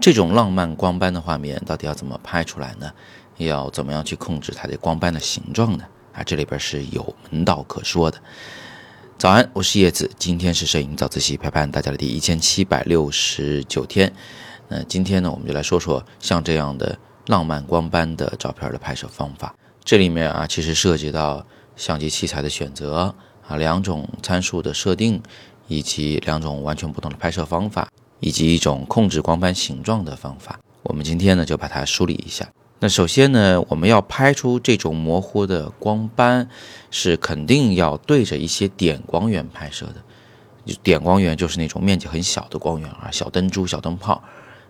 这种浪漫光斑的画面到底要怎么拍出来呢？要怎么样去控制它的光斑的形状呢？啊，这里边是有门道可说的。早安，我是叶子，今天是摄影早自习陪伴大家的第一千七百六十九天。那今天呢，我们就来说说像这样的浪漫光斑的照片的拍摄方法。这里面啊，其实涉及到相机器材的选择啊，两种参数的设定，以及两种完全不同的拍摄方法。以及一种控制光斑形状的方法，我们今天呢就把它梳理一下。那首先呢，我们要拍出这种模糊的光斑，是肯定要对着一些点光源拍摄的。点光源就是那种面积很小的光源啊，小灯珠、小灯泡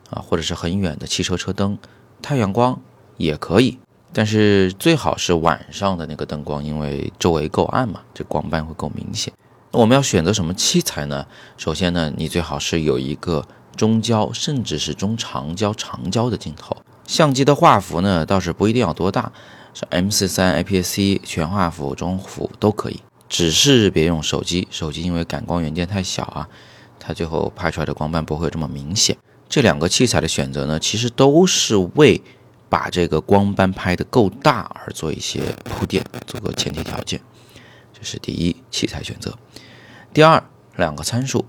啊，或者是很远的汽车车灯，太阳光也可以，但是最好是晚上的那个灯光，因为周围够暗嘛，这光斑会够明显。我们要选择什么器材呢？首先呢，你最好是有一个中焦，甚至是中长焦、长焦的镜头。相机的画幅呢，倒是不一定要多大，是 M 四三、APS-C 全画幅、中幅都可以。只是别用手机，手机因为感光元件太小啊，它最后拍出来的光斑不会这么明显。这两个器材的选择呢，其实都是为把这个光斑拍得够大而做一些铺垫，做个前提条件。这是第一器材选择。第二，两个参数。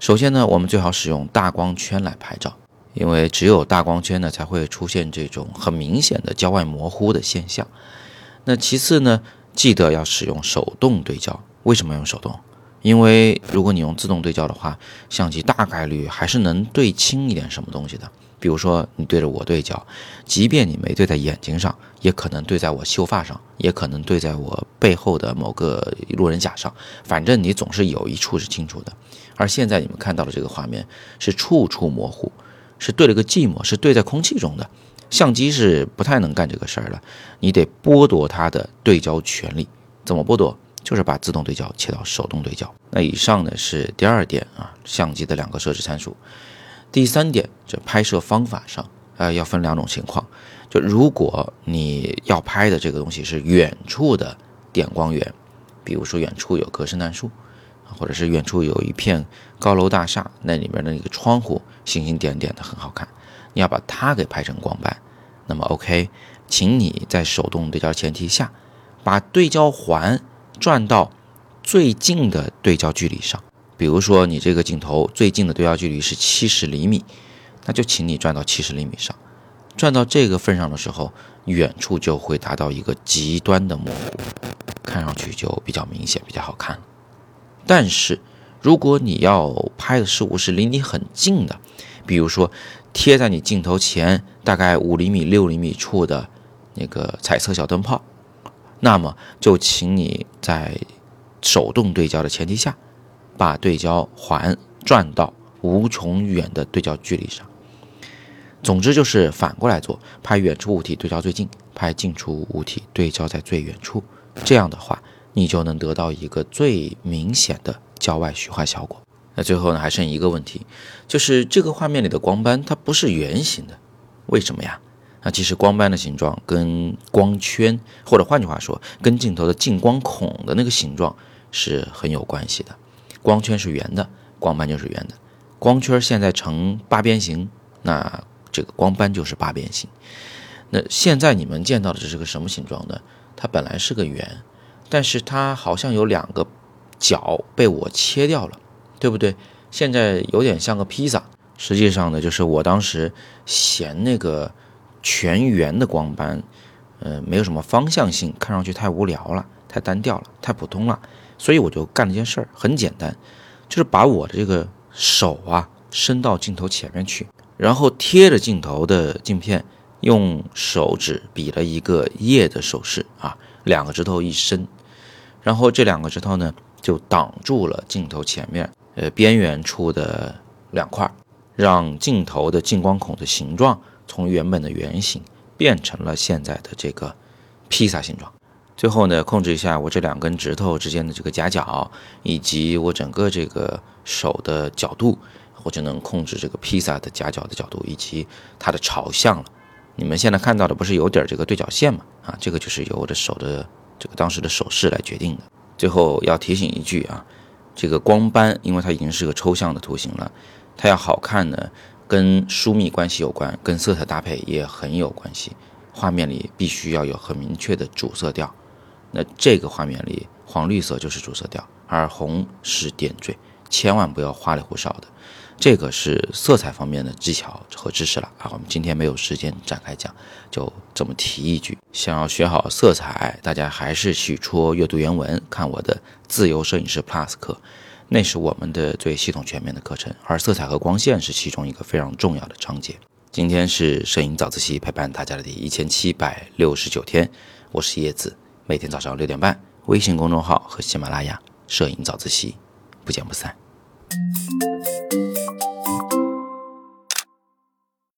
首先呢，我们最好使用大光圈来拍照，因为只有大光圈呢才会出现这种很明显的焦外模糊的现象。那其次呢，记得要使用手动对焦。为什么用手动？因为如果你用自动对焦的话，相机大概率还是能对清一点什么东西的。比如说，你对着我对焦，即便你没对在眼睛上，也可能对在我秀发上，也可能对在我背后的某个路人甲上。反正你总是有一处是清楚的。而现在你们看到的这个画面是处处模糊，是对了个寂寞，是对在空气中的。相机是不太能干这个事儿了，你得剥夺它的对焦权利。怎么剥夺？就是把自动对焦切到手动对焦。那以上呢是第二点啊，相机的两个设置参数。第三点，这拍摄方法上，呃，要分两种情况。就如果你要拍的这个东西是远处的点光源，比如说远处有棵圣诞树，或者是远处有一片高楼大厦，那里面的那个窗户星星点点的很好看，你要把它给拍成光斑，那么 OK，请你在手动对焦前提下，把对焦环转到最近的对焦距离上。比如说，你这个镜头最近的对焦距离是七十厘米，那就请你转到七十厘米上。转到这个份上的时候，远处就会达到一个极端的模糊，看上去就比较明显，比较好看了。但是，如果你要拍的事物是离你很近的，比如说贴在你镜头前大概五厘米、六厘米处的那个彩色小灯泡，那么就请你在手动对焦的前提下。把对焦环转到无穷远的对焦距离上。总之就是反过来做，拍远处物体对焦最近，拍近处物体对焦在最远处。这样的话，你就能得到一个最明显的焦外虚化效果。那最后呢，还剩一个问题，就是这个画面里的光斑它不是圆形的，为什么呀？那其实光斑的形状跟光圈，或者换句话说，跟镜头的进光孔的那个形状是很有关系的。光圈是圆的，光斑就是圆的。光圈现在呈八边形，那这个光斑就是八边形。那现在你们见到的这是个什么形状呢？它本来是个圆，但是它好像有两个角被我切掉了，对不对？现在有点像个披萨。实际上呢，就是我当时嫌那个全圆的光斑，呃，没有什么方向性，看上去太无聊了，太单调了，太普通了。所以我就干了件事儿，很简单，就是把我的这个手啊伸到镜头前面去，然后贴着镜头的镜片，用手指比了一个耶的手势啊，两个指头一伸，然后这两个指头呢就挡住了镜头前面呃边缘处的两块，让镜头的进光孔的形状从原本的圆形变成了现在的这个披萨形状。最后呢，控制一下我这两根指头之间的这个夹角，以及我整个这个手的角度，我就能控制这个披萨的夹角的角度以及它的朝向了。你们现在看到的不是有点这个对角线吗？啊，这个就是由我的手的这个当时的手势来决定的。最后要提醒一句啊，这个光斑，因为它已经是个抽象的图形了，它要好看呢，跟跟疏密关系有关，跟色彩搭配也很有关系。画面里必须要有很明确的主色调，那这个画面里黄绿色就是主色调，而红是点缀，千万不要花里胡哨的。这个是色彩方面的技巧和知识了啊，我们今天没有时间展开讲，就这么提一句。想要学好色彩，大家还是去戳阅读原文，看我的自由摄影师 Plus 课，那是我们的最系统全面的课程，而色彩和光线是其中一个非常重要的章节。今天是摄影早自习陪伴大家的第一千七百六十九天，我是叶子，每天早上六点半，微信公众号和喜马拉雅摄影早自习，不见不散。